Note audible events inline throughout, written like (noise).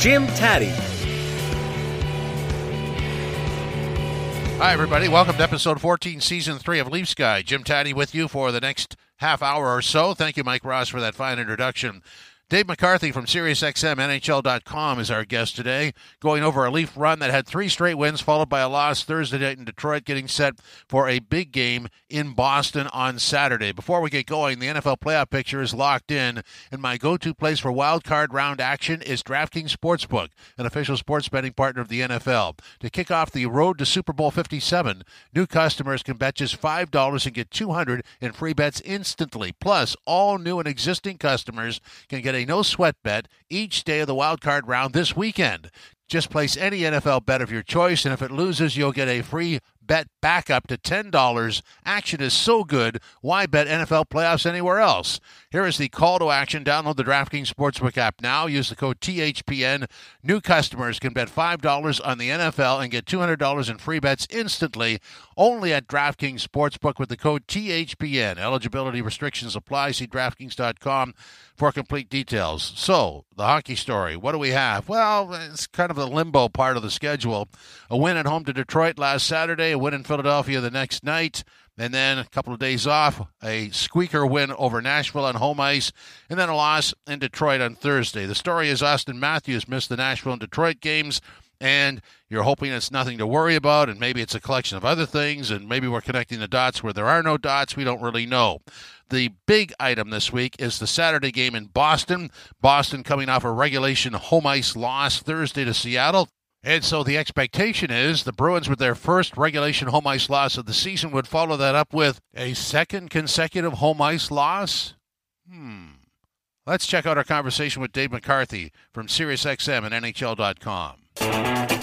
Jim Tatti. Hi, everybody. Welcome to episode 14, season three of Leafs Guy. Jim Tatti with you for the next half hour or so. Thank you, Mike Ross, for that fine introduction. Dave McCarthy from SiriusXM NHL.com is our guest today, going over a Leaf run that had three straight wins, followed by a loss Thursday night in Detroit, getting set for a big game in Boston on Saturday. Before we get going, the NFL playoff picture is locked in, and my go-to place for wild card round action is DraftKings Sportsbook, an official sports betting partner of the NFL. To kick off the road to Super Bowl 57, new customers can bet just $5 and get 200 in free bets instantly. Plus, all new and existing customers can get a no sweat bet each day of the wild card round this weekend. Just place any NFL bet of your choice, and if it loses, you'll get a free bet back up to $10. Action is so good, why bet NFL playoffs anywhere else? Here is the call to action. Download the DraftKings Sportsbook app now. Use the code THPN. New customers can bet $5 on the NFL and get $200 in free bets instantly only at DraftKings Sportsbook with the code THPN. Eligibility restrictions apply. See DraftKings.com for complete details. So, the hockey story. What do we have? Well, it's kind of the limbo part of the schedule. A win at home to Detroit last Saturday, a win in Philadelphia the next night, and then a couple of days off, a squeaker win over Nashville on home ice, and then a loss in Detroit on Thursday. The story is Auston Matthews missed the Nashville and Detroit games, and you're hoping it's nothing to worry about, and maybe it's a collection of other things, and maybe we're connecting the dots where there are no dots. We don't really know. The big item this week is the Saturday game in Boston. Boston coming off a regulation home ice loss Thursday to Seattle. And so the expectation is the Bruins, with their first regulation home ice loss of the season, would follow that up with a second consecutive home ice loss. Hmm. Let's check out our conversation with Dave McCarthy from SiriusXM and NHL.com.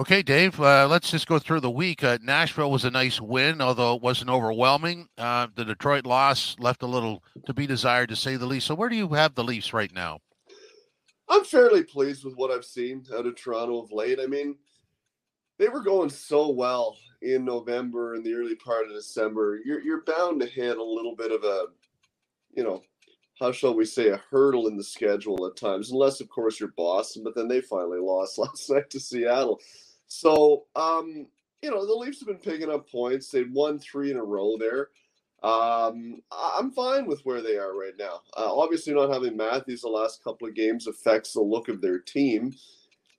Okay, Dave, uh, let's just go through the week. Uh, Nashville was a nice win, although it wasn't overwhelming. Uh, the Detroit loss left a little to be desired, to say the least. So, where do you have the Leafs right now? I'm fairly pleased with what I've seen out of Toronto of late. I mean, they were going so well in November and the early part of December. You're, you're bound to hit a little bit of a, you know, how shall we say, a hurdle in the schedule at times, unless, of course, you're Boston. But then they finally (laughs) lost last night to Seattle. So, um, you know, the Leafs have been picking up points. They've won three in a row there. Um, I'm fine with where they are right now. Uh, obviously, not having Matthews the last couple of games affects the look of their team.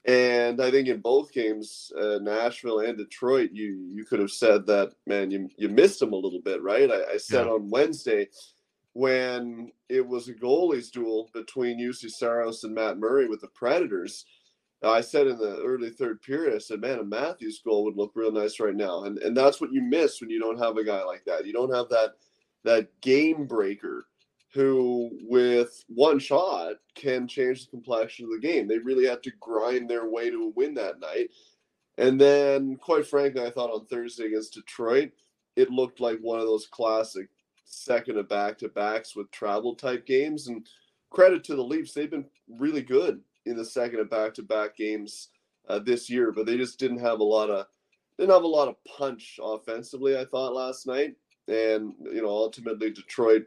And I think in both games, uh, Nashville and Detroit, you you could have said that man, you you missed them a little bit, right? I, I said yeah. on Wednesday when it was a goalies duel between Juuse Saros and Matt Murray with the Predators I said in the early third period, I said, man, a Matthews goal would look real nice right now. And and that's what you miss when you don't have a guy like that. You don't have that that game breaker who with one shot can change the complexion of the game. They really had to grind their way to a win that night. And then quite frankly, I thought on Thursday against Detroit, it looked like one of those classic second of back to backs with travel type games. And credit to the Leafs, they've been really good in the second of back-to-back games uh, this year, but they just didn't have a lot of didn't have a lot of punch offensively. I thought last night, and you know, ultimately Detroit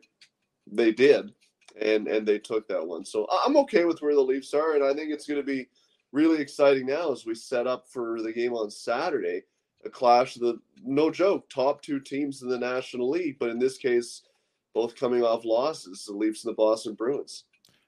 they did, and and they took that one. So I'm okay with where the Leafs are, and I think it's going to be really exciting now as we set up for the game on Saturday. A clash of the no joke top two teams in the National League, but in this case, both coming off losses, the Leafs and the Boston Bruins.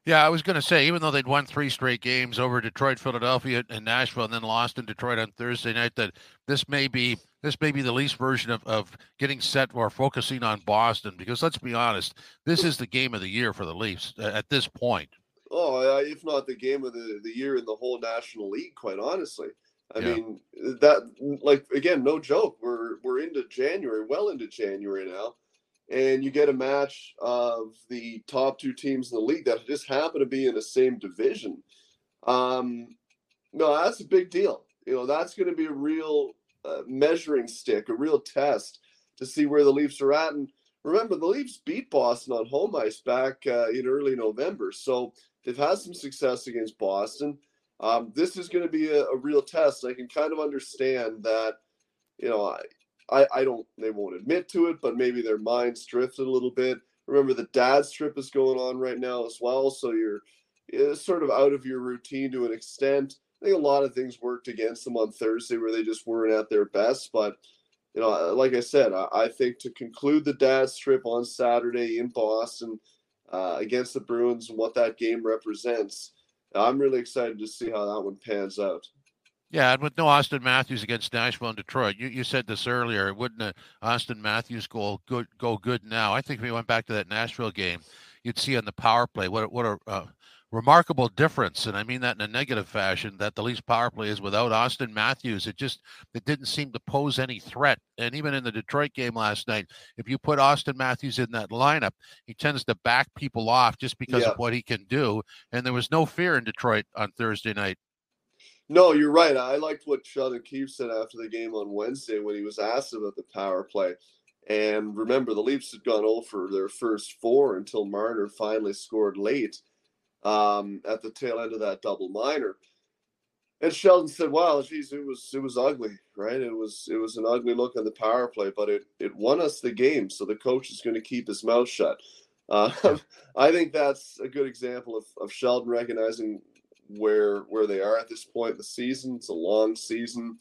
Yeah, I was going to say, even though they'd won three straight games over Detroit, Philadelphia, and Nashville, and then lost in Detroit on Thursday night, that this may be this may be the least version of, of getting set or focusing on Boston. Because let's be honest, this is the game of the year for the Leafs at this point. Oh, if not the game of the, the year in the whole National League, quite honestly. I yeah. mean that like again, no joke. We're we're into January, well into January now and you get a match of the top two teams in the league that just happen to be in the same division. Um, no, that's a big deal. You know, that's going to be a real uh, measuring stick, a real test to see where the Leafs are at. And remember, the Leafs beat Boston on home ice back uh, in early November, so they've had some success against Boston. Um, this is going to be a, a real test. I can kind of understand that you know, I, I don't they won't admit to it, but maybe their minds drifted a little bit. Remember the dad's trip is going on right now as well, so you're sort of out of your routine to an extent. I think a lot of things worked against them on Thursday where they just weren't at their best. But you know, like I said, I, I think to conclude the dad's trip on Saturday in Boston uh, against the Bruins and what that game represents, I'm really excited to see how that one pans out. Yeah, and with no Auston Matthews against Nashville and Detroit, you, you said this earlier. Wouldn't a Auston Matthews goal good go good now? I think if we went back to that Nashville game, you'd see on the power play what what a uh, remarkable difference, and I mean that in a negative fashion. That the Leafs power play is without Auston Matthews. It just it didn't seem to pose any threat. And even in the Detroit game last night, if you put Auston Matthews in that lineup, he tends to back people off just because yeah. of what he can do. And there was no fear in Detroit on Thursday night. No, you're right. I liked what Sheldon Keefe said after the game on Wednesday when he was asked about the power play. And remember, the Leafs had gone over their first four until Marner finally scored late um, at the tail end of that double minor. And Sheldon said, "Wow, geez, it was it was ugly, right? It was it was an ugly look on the power play, but it it won us the game. So the coach is going to keep his mouth shut." Uh, (laughs) I think that's a good example of, of Sheldon recognizing where where they are at this point in the season. It's a long season.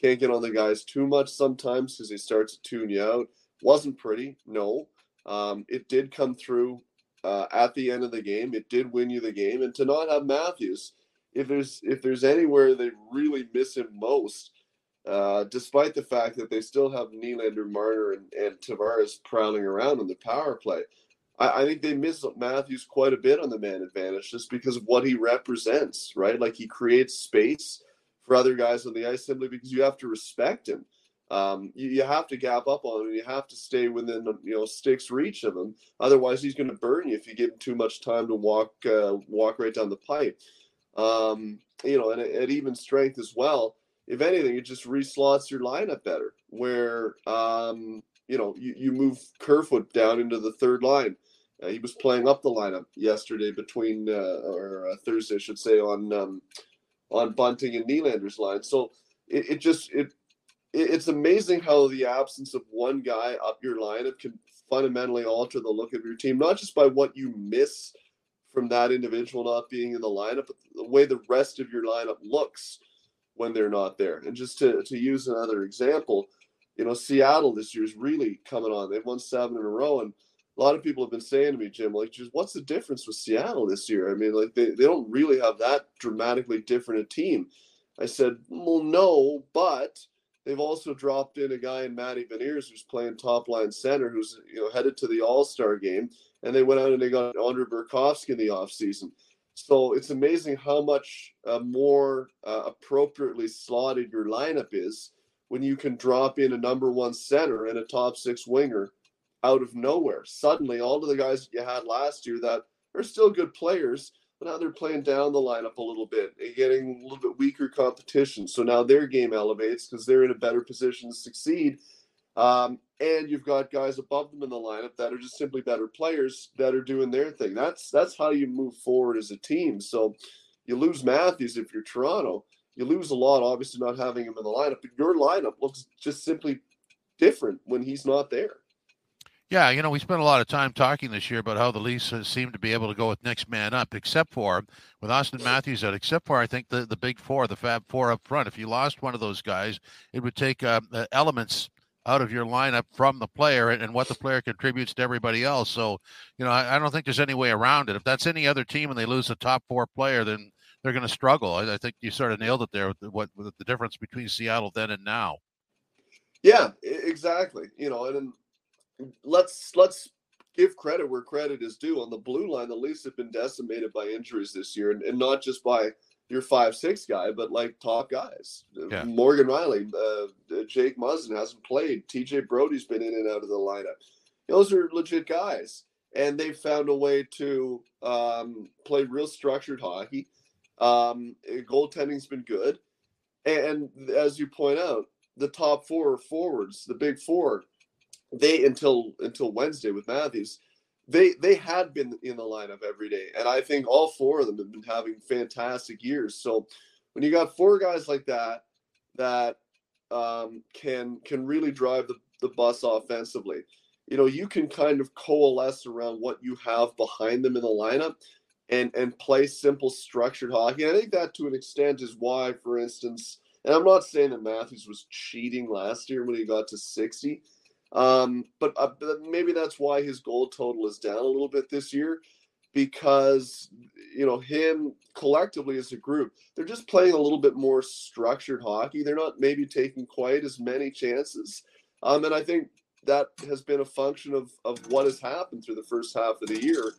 Can't get on the guys too much sometimes because he starts to tune you out. Wasn't pretty, no. Um, it did come through uh, at the end of the game. It did win you the game, and to not have Matthews, if there's if there's anywhere they really miss him most, uh, despite the fact that they still have Nylander, Marner, and, and Tavares prowling around on the power play. I, I think they miss Matthews quite a bit on the man advantage just because of what he represents, right? Like he creates space for other guys on the ice simply because you have to respect him. Um, you, you, have to gap up on him. You have to stay within you know sticks reach of him. Otherwise, he's going to burn you if you give him too much time to walk uh, walk right down the pipe. Um, you know, and at even strength as well. If anything, it just reslots your lineup better. Where um, you know you, you move Kerfoot down into the third line uh, he was playing up the lineup yesterday between uh, or uh, Thursday, I should say, on um, on Bunting and Nylander's line. So it, it just it, it, it's amazing how the absence of one guy up your lineup can fundamentally alter the look of your team, not just by what you miss from that individual not being in the lineup, but the way the rest of your lineup looks when they're not there. And just to to use another example, you know, Seattle this year is really coming on. They've won seven in a row and a lot of people have been saying to me, Jim, like, just what's the difference with Seattle this year? I mean, like, they, they don't really have that dramatically different a team. I said, well, no, but they've also dropped in a guy in Matty Beniers who's playing top line center, who's you know headed to the All Star game, and they went out and they got Andre Burakovsky in the offseason. So it's amazing how much uh, more uh, appropriately slotted your lineup is when you can drop in a number one center and a top six winger out of nowhere. Suddenly, all of the guys that you had last year that are still good players, but now they're playing down the lineup a little bit and getting a little bit weaker competition. So now their game elevates because they're in a better position to succeed. Um, and you've got guys above them in the lineup that are just simply better players that are doing their thing. That's that's how you move forward as a team. So you lose Matthews if you're Toronto. You lose a lot, obviously, not having him in the lineup. But your lineup looks just simply different when he's not there. Yeah, you know, we spent a lot of time talking this year about how the Leafs seem to be able to go with next man up, except for with Auston Matthews out, except for I think the, the big four, the Fab Four up front. If you lost one of those guys, it would take uh, elements out of your lineup from the player and, and what the player contributes to everybody else. So, you know, I, I, don't think there's any way around it. If that's any other team and they lose a top four player, then they're going to struggle. I, I, think you sort of nailed it there with the, what with the difference between Seattle then and now. Yeah, exactly. You know, and, and let's let's give credit where credit is due. On the blue line, the Leafs have been decimated by injuries this year, and, and not just by your five six guy, but like top guys. Yeah. Morgan Rielly, uh, Jake Muzzin hasn't played. TJ Brodie's been in and out of the lineup. Those are legit guys, and they've found a way to um, play real structured hockey. Um, goaltending's been good, and as you point out, the top four forwards, the big four, they until until Wednesday with Matthews, they they had been in the lineup every day, and I think all four of them have been having fantastic years. So when you got four guys like that that um, can can really drive the, the bus offensively, you know, you can kind of coalesce around what you have behind them in the lineup and and play simple structured hockey. And I think that to an extent is why, for instance, and I'm not saying that Matthews was cheating last year when he got to 60. Um, but, uh, but maybe that's why his goal total is down a little bit this year because you know him collectively as a group they're just playing a little bit more structured hockey they're not maybe taking quite as many chances um, and i think that has been a function of of what has happened through the first half of the year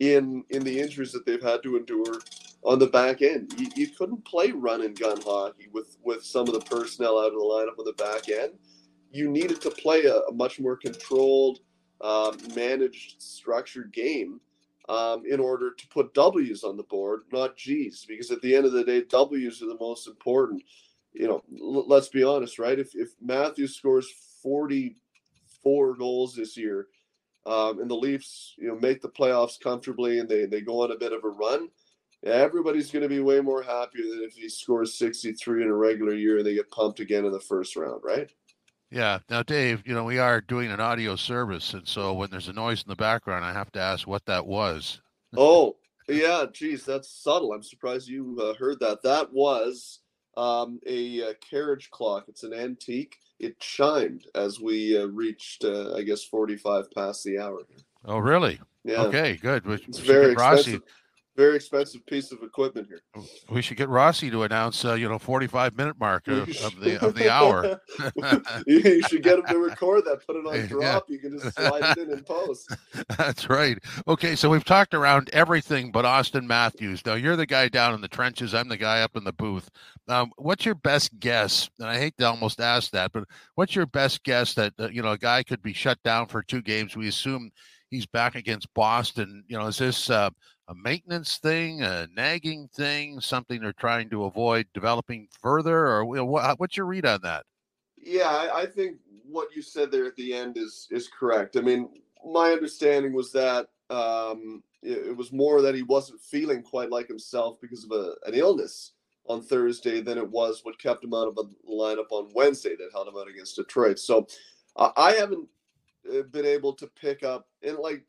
in in the injuries that they've had to endure on the back end you, you couldn't play run and gun hockey with with some of the personnel out of the lineup on the back end you needed to play a, a much more controlled, um, managed, structured game um, in order to put W's on the board, not G's, because at the end of the day, W's are the most important. You know, l- let's be honest, right? If if Matthews scores forty four goals this year, um, and the Leafs, you know, make the playoffs comfortably and they they go on a bit of a run, everybody's going to be way more happier than if he scores 63 in a regular year and they get pumped again in the first round, right? Yeah. Now, Dave, you know, we are doing an audio service. And so when there's a noise in the background, I have to ask what that was. (laughs) oh, yeah. Geez, that's subtle. I'm surprised you uh, heard that. That was um, a, a, uh, carriage clock. It's an antique. It chimed as we uh, reached, uh, I guess, 45 past the hour. Oh, really? Yeah. Okay, good. It's very expensive very expensive piece of equipment here. We should get Rossi to announce, uh, you know, forty-five minute mark of, of, the of the hour. (laughs) (laughs) you should get him to record that, put it on (laughs) drop. Yeah. You can just slide it in and post. That's right. Okay, so we've talked around everything but Auston Matthews. Now you're the guy down in the trenches. I'm the guy up in the booth. Um, what's your best guess? And I hate to almost ask that, but what's your best guess that uh, you know a guy could be shut down for two games? We assume he's back against Boston. You know, is this uh, a maintenance thing, a nagging thing, something they're trying to avoid developing further, or what, what's your read on that? Yeah, I, I think what you said there at the end is is correct. I mean, my understanding was that um, it, it, was more that he wasn't feeling quite like himself because of a, an illness on Thursday than it was what kept him out of the lineup on Wednesday that held him out against Detroit. So uh, I haven't uh, been able to pick up and like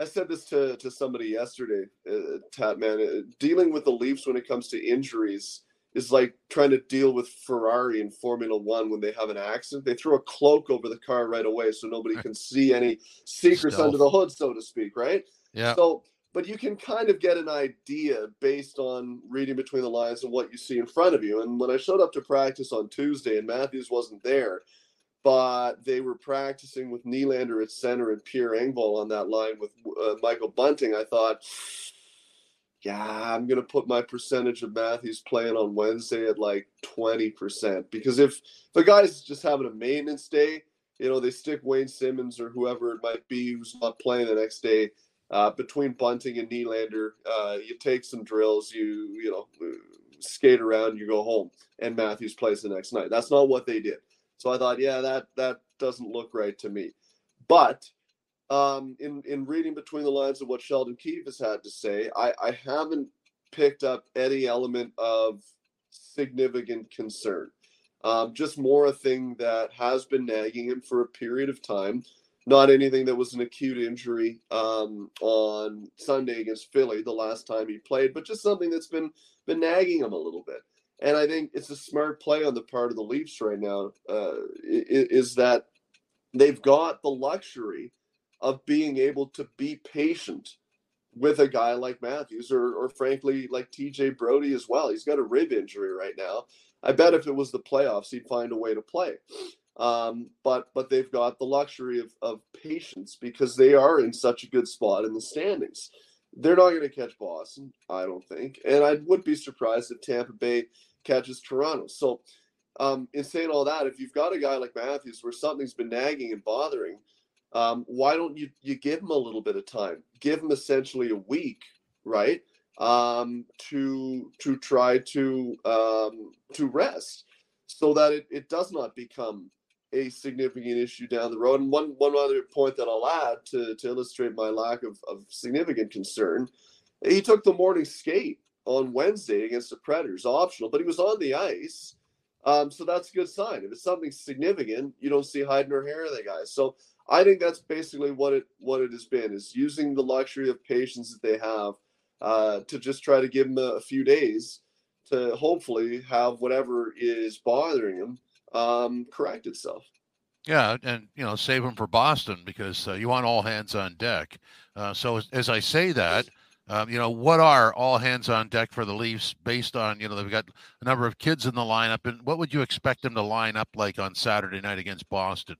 I said this to, to somebody yesterday, uh, Tat man. Uh, dealing with the Leafs when it comes to injuries is like trying to deal with Ferrari in Formula One when they have an accident. They throw a cloak over the car right away so nobody (laughs) can see any secrets under the hood, so to speak, right? Yeah. So, but you can kind of get an idea based on reading between the lines and what you see in front of you. And when I showed up to practice on Tuesday and Matthews wasn't there, but they were practicing with Nylander at center and Pierre Engvall on that line with uh, Michael Bunting. I thought, yeah, I'm going to put my percentage of Matthews playing on Wednesday at like 20%. Because if, the guy's just having a maintenance day, you know, they stick Wayne Simmonds or whoever it might be who's not playing the next day. Uh, between Bunting and Nylander, uh, you take some drills, you you know, skate around, you go home, and Matthews plays the next night. That's not what they did. So I thought, yeah, that that doesn't look right to me. But um, in in reading between the lines of what Sheldon Keefe has had to say, I, I haven't picked up any element of significant concern. Um, just more a thing that has been nagging him for a period of time. Not anything that was an acute injury um, on Sunday against Philly, the last time he played, but just something that's been been nagging him a little bit. And I think it's a smart play on the part of the Leafs right now. Uh, is that they've got the luxury of being able to be patient with a guy like Matthews or, or frankly like TJ Brodie as well. He's got a rib injury right now. I bet if it was the playoffs, he'd find a way to play. Um, but but they've got the luxury of, of patience because they are in such a good spot in the standings. They're not going to catch Boston, I don't think, and I would be surprised if Tampa Bay catches Toronto. So, um, in saying all that, if you've got a guy like Matthews where something's been nagging and bothering, um, why don't you you give him a little bit of time? Give him essentially a week, right? Um, to to try to um, to rest, so that it, it does not become a significant issue down the road. And one one other point that I'll add to to illustrate my lack of, of significant concern, he took the morning skate on Wednesday against the Predators, optional, but he was on the ice. Um, so that's a good sign. If it's something significant, you don't see hide nor hair of the guy. So I think that's basically what it what it has been is using the luxury of patience that they have uh, to just try to give him a, a, few days to hopefully have whatever is bothering him um, correct itself. Yeah, and you know save him for Boston because uh, you want all hands on deck. Uh, so as, as, I say that. Um, you know what are all hands on deck for the Leafs based on you know they've got a number of kids in the lineup and what would you expect them to line up like on Saturday night against Boston?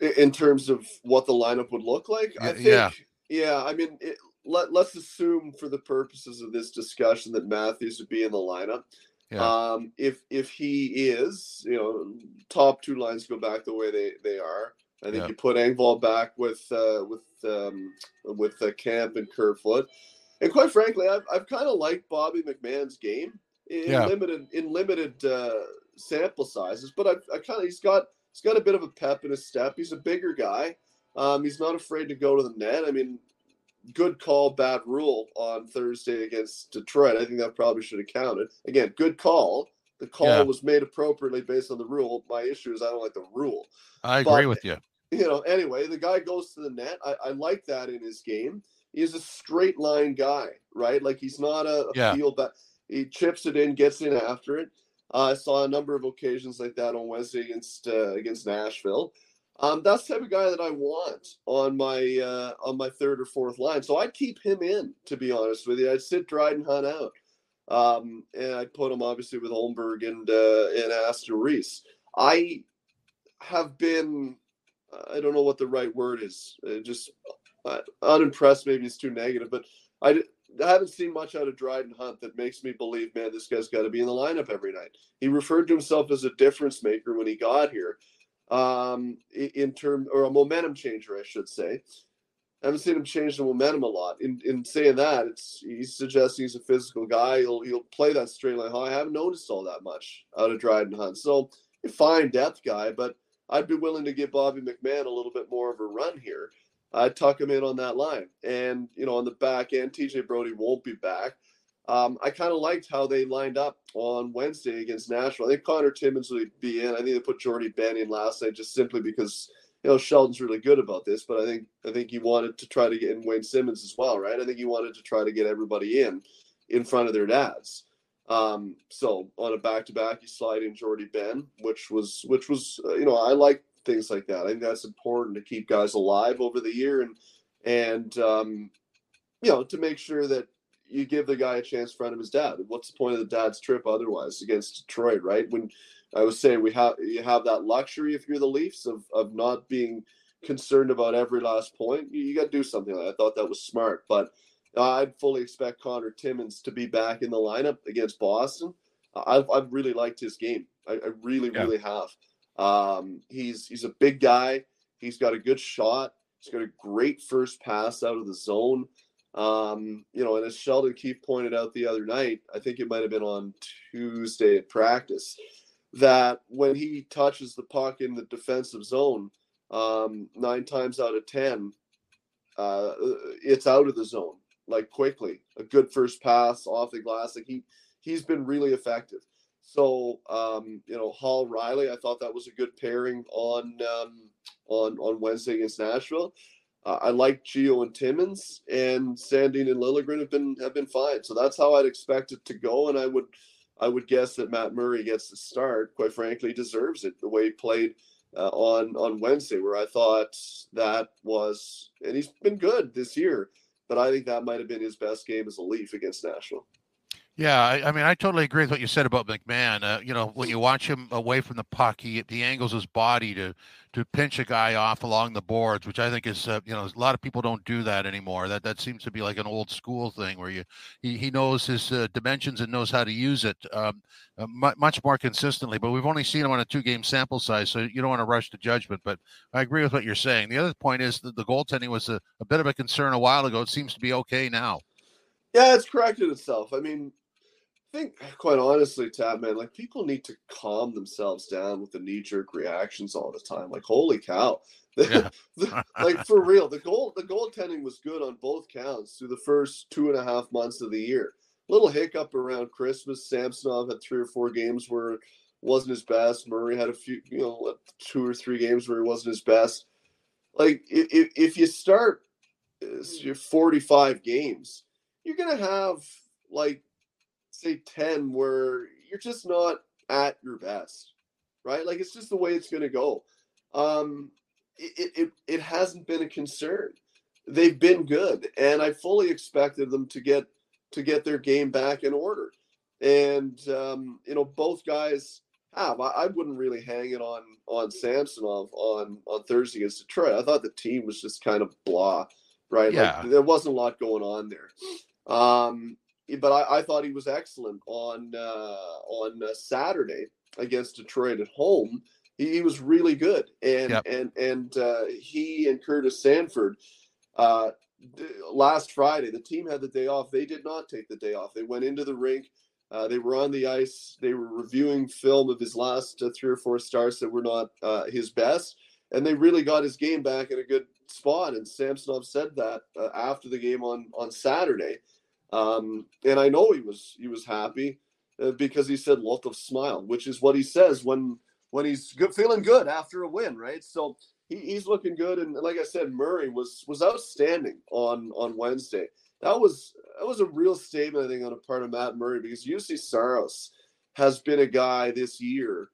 in terms of what the lineup would look like. I think, yeah, yeah. I mean, it, let let's assume for the purposes of this discussion that Matthews would be in the lineup. Yeah. Um, if if he is, you know, top two lines go back the way they they are. I think yeah. you put Engvall back with uh, with um, with uh, Kampf and Kerfoot, and quite frankly, I've I've kind of liked Bobby McMann's game in yeah. limited in limited uh, sample sizes, but I I kind of he's got he's got a bit of a pep in his step. He's a bigger guy. Um, he's not afraid to go to the net. I mean, good call, bad rule on Thursday against Detroit. I think that probably should have counted. Again, good call. The call yeah. was made appropriately based on the rule. My issue is I don't like the rule. I agree but, with you. You know, anyway, the guy goes to the net. I, I like that in his game. He's a straight line guy, right? Like he's not a, a yeah. field. He chips it in, gets in after it. Uh, I saw a number of occasions like that on Wednesday against uh, against Nashville. Um, that's the type of guy that I want on my uh, on my third or fourth line. So I'd keep him in, to be honest with you. I'd sit Dryden Hunt out, um, and I'd put him obviously with Holmberg and uh, and Aston Reese. I have been, I don't know what the right word is, uh, just uh, unimpressed. Maybe it's too negative, but I I haven't seen much out of Dryden Hunt that makes me believe, man, this guy's got to be in the lineup every night. He referred to himself as a difference maker when he got here, um, in term or a momentum changer, I should say. I haven't seen him change the momentum a lot. In in saying that, it's he's suggesting he's a physical guy. He'll he'll play that straight line. I haven't noticed all that much out of Dryden Hunt. So a fine depth guy, but I'd be willing to give Bobby McMann a little bit more of a run here. I'd tuck him in on that line. And, you know, on the back end, TJ Brodie won't be back. Um, I kind of liked how they lined up on Wednesday against Nashville. I think Connor Timmins would be in. I think they put Jordie Benn in last night just simply because you know Sheldon's really good about this. But I think I think he wanted to try to get in Wayne Simmonds as well, right? I think he wanted to try to get everybody in in front of their dads. Um, so on a back to back, you slide in Jordie Benn, which was which was uh, you know I like things like that. I think that's important to keep guys alive over the year and and um, you know to make sure that you give the guy a chance in front of his dad. What's the point of the dad's trip otherwise against Detroit, right? When I was saying we have you have that luxury if you're the Leafs of of not being concerned about every last point. You, you got to do something like that. I thought that was smart, but I'd fully expect Connor Timmins to be back in the lineup against Boston. I've I've really liked his game. I, I really yeah. really have. Um, he's he's a big guy. He's got a good shot. He's got a great first pass out of the zone. Um, you know, and as Sheldon Keefe pointed out the other night, I think it might have been on Tuesday at practice, that when he touches the puck in the defensive zone, um, nine times out of ten, uh, it's out of the zone like quickly. A good first pass off the glass. Like he he's been really effective. So um, you know, Holl Rielly, I thought that was a good pairing on um, on on Wednesday against Nashville. Uh, I like Geo and Timmins, and Sandin and Liljegren have been have been fine. So that's how I'd expect it to go, and I would I would guess that Matt Murray gets the start. Quite frankly, deserves it the way he played uh, on on Wednesday, where I thought that was, and he's been good this year, but I think that might have been his best game as a Leaf against Nashville. Yeah, I, I, mean, I totally agree with what you said about McMann. Uh, you know, when you watch him away from the puck, he, he angles his body to to pinch a guy off along the boards, which I think is, uh, you know, a lot of people don't do that anymore. That that seems to be like an old school thing where you he, he knows his uh, dimensions and knows how to use it um, uh, much more consistently. But we've only seen him on a two game sample size, so you don't want to rush to judgment. But I agree with what you're saying. The other point is that the goaltending was a, a bit of a concern a while ago. It seems to be okay now. Yeah, it's corrected itself. I mean, think, quite honestly, Tab, man, like people need to calm themselves down with the knee jerk reactions all the time. Like, holy cow. (laughs) Yeah. like for (laughs) real, the goal the goaltending was good on both counts through the first two and a half months of the year. Little hiccup around Christmas. Samsonov had three or four games where wasn't his best. Murray had a few, you know, two or three games where he wasn't his best. Like if if you start uh, your 45 games, you're gonna have like say 10 where you're just not at your best, right? Like it's just the way it's going to go. Um, it, it, it hasn't been a concern. They've been good, and I fully expected them to get to get their game back in order. And um, you know, both guys have. I, I, wouldn't really hang it on on Samsonov on on Thursday against Detroit. I thought the team was just kind of blah, right? Yeah. Like, there wasn't a lot going on there. Um, but I, I, thought he was excellent on uh, on uh, Saturday against Detroit at home. He, he was really good, and yep. and and uh, he and Curtis Sanford. Uh, last Friday, the team had the day off. They did not take the day off. They went into the rink. Uh, they were on the ice. They were reviewing film of his last uh, three or four starts that were not his best, and they really got his game back in a good spot. And Samsonov said that after the game on on Saturday um, and I know he was he was happy uh, because he said lot of smile, which is what he says when when he's good, feeling good after a win, right? So he, he's looking good, and like I said, Murray was was outstanding on on Wednesday. That was that was a real statement, I think, on a part of Matt Murray because Juuse Saros has been a guy this year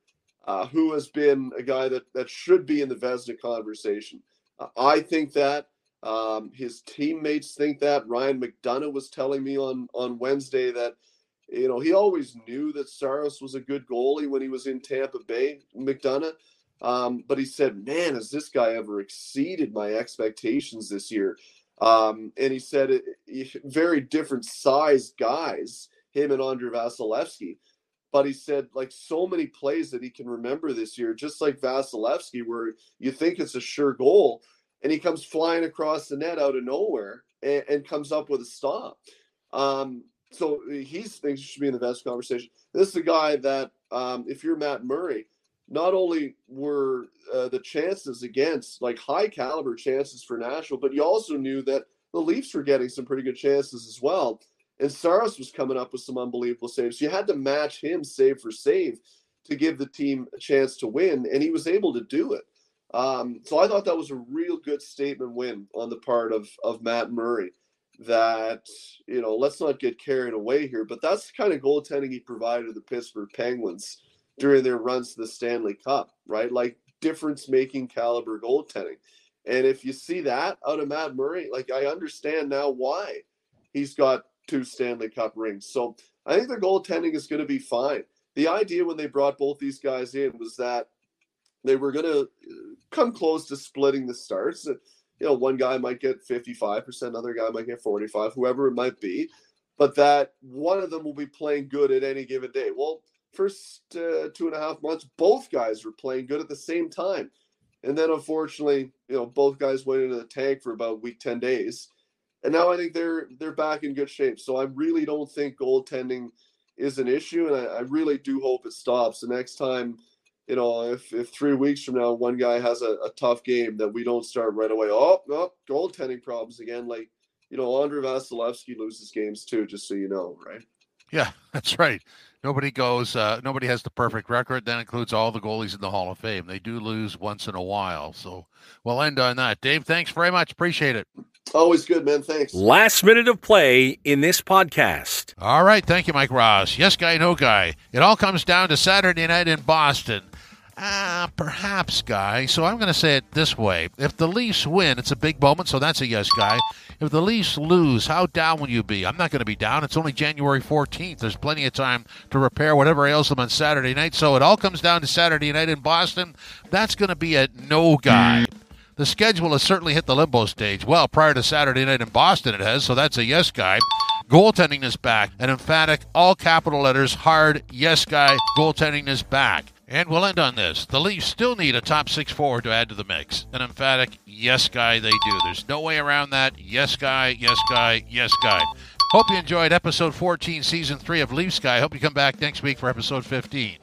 uh, who has been a guy that that should be in the Vezina conversation. Uh, I think that um, his teammates think that. Ryan McDonagh was telling me on on Wednesday that you know he always knew that Saros was a good goalie when he was in Tampa Bay. McDonagh, um, but he said, "Man, has this guy ever exceeded my expectations this year?" Um, and he said, it, "Very different sized guys, him and Andrei Vasilevskiy." But he said, like so many plays that he can remember this year, just like Vasilevskiy, where you think it's a sure goal and he comes flying across the net out of nowhere and, and comes up with a stop. Um, so he thinks should be in the best conversation. This is a guy that, um, if you're Matt Murray, not only were uh, the chances against like high caliber chances for Nashville, but you also knew that the Leafs were getting some pretty good chances as well. And Saros was coming up with some unbelievable saves. You had to match him save for save to give the team a chance to win, and he was able to do it. Um, so I thought that was a real good statement win on the part of of Matt Murray. That you know, let's not get carried away here, but that's the kind of goaltending he provided the Pittsburgh Penguins during their runs to the Stanley Cup, right? Like difference making caliber goaltending. And if you see that out of Matt Murray, like I understand now why he's got two Stanley Cup rings. So I think the goaltending is going to be fine. The idea when they brought both these guys in was that they were going to uh, come close to splitting the starts. You know, one guy might get 55%, another guy might get 45, whoever it might be, but that one of them will be playing good at any given day. Well, first uh, two and a half months, both guys were playing good at the same time. And then unfortunately, you know, both guys went into the tank for about week 10 days. And now I think they're they're back in good shape. So I really don't think goaltending is an issue. And I, I really do hope it stops. The next time you know, if, if three weeks from now one guy has a, a tough game, that we don't start right away. Oh, no, goaltending problems again. Like, you know, Andrei Vasilevskiy loses games too, just so you know, right? Yeah, (laughs) that's right. Nobody goes. Uh, nobody has the perfect record. That includes all the goalies in the Hall of Fame. They do lose once in a while. So we'll end on that. Dave, thanks very much. Appreciate it. Always good, man. Thanks. Last minute of play in this podcast. All right. Thank you, Mike Ross. Yes, guy, no guy. It all comes down to Saturday night in Boston Ah, perhaps, guy. So I'm going to say it this way. If the Leafs win, it's a big moment, so that's a yes, guy. If the Leafs lose, how down will you be? I'm not going to be down. It's only January 14th. There's plenty of time to repair whatever ails them on Saturday night. So it all comes down to Saturday night in Boston. That's going to be a no guy. The schedule has certainly hit the limbo stage. Well, prior to Saturday night in Boston, it has, so that's a yes guy. Goaltending is back. An emphatic, all capital letters, hard yes guy. Goaltending is back. And we'll end on this. The Leafs still need a top six forward to add to the mix. An emphatic yes guy they do. There's no way around that. Yes guy, yes guy, yes guy. Hope you enjoyed episode 14, season 3 of Leafs Guy. Hope you come back next week for episode 15.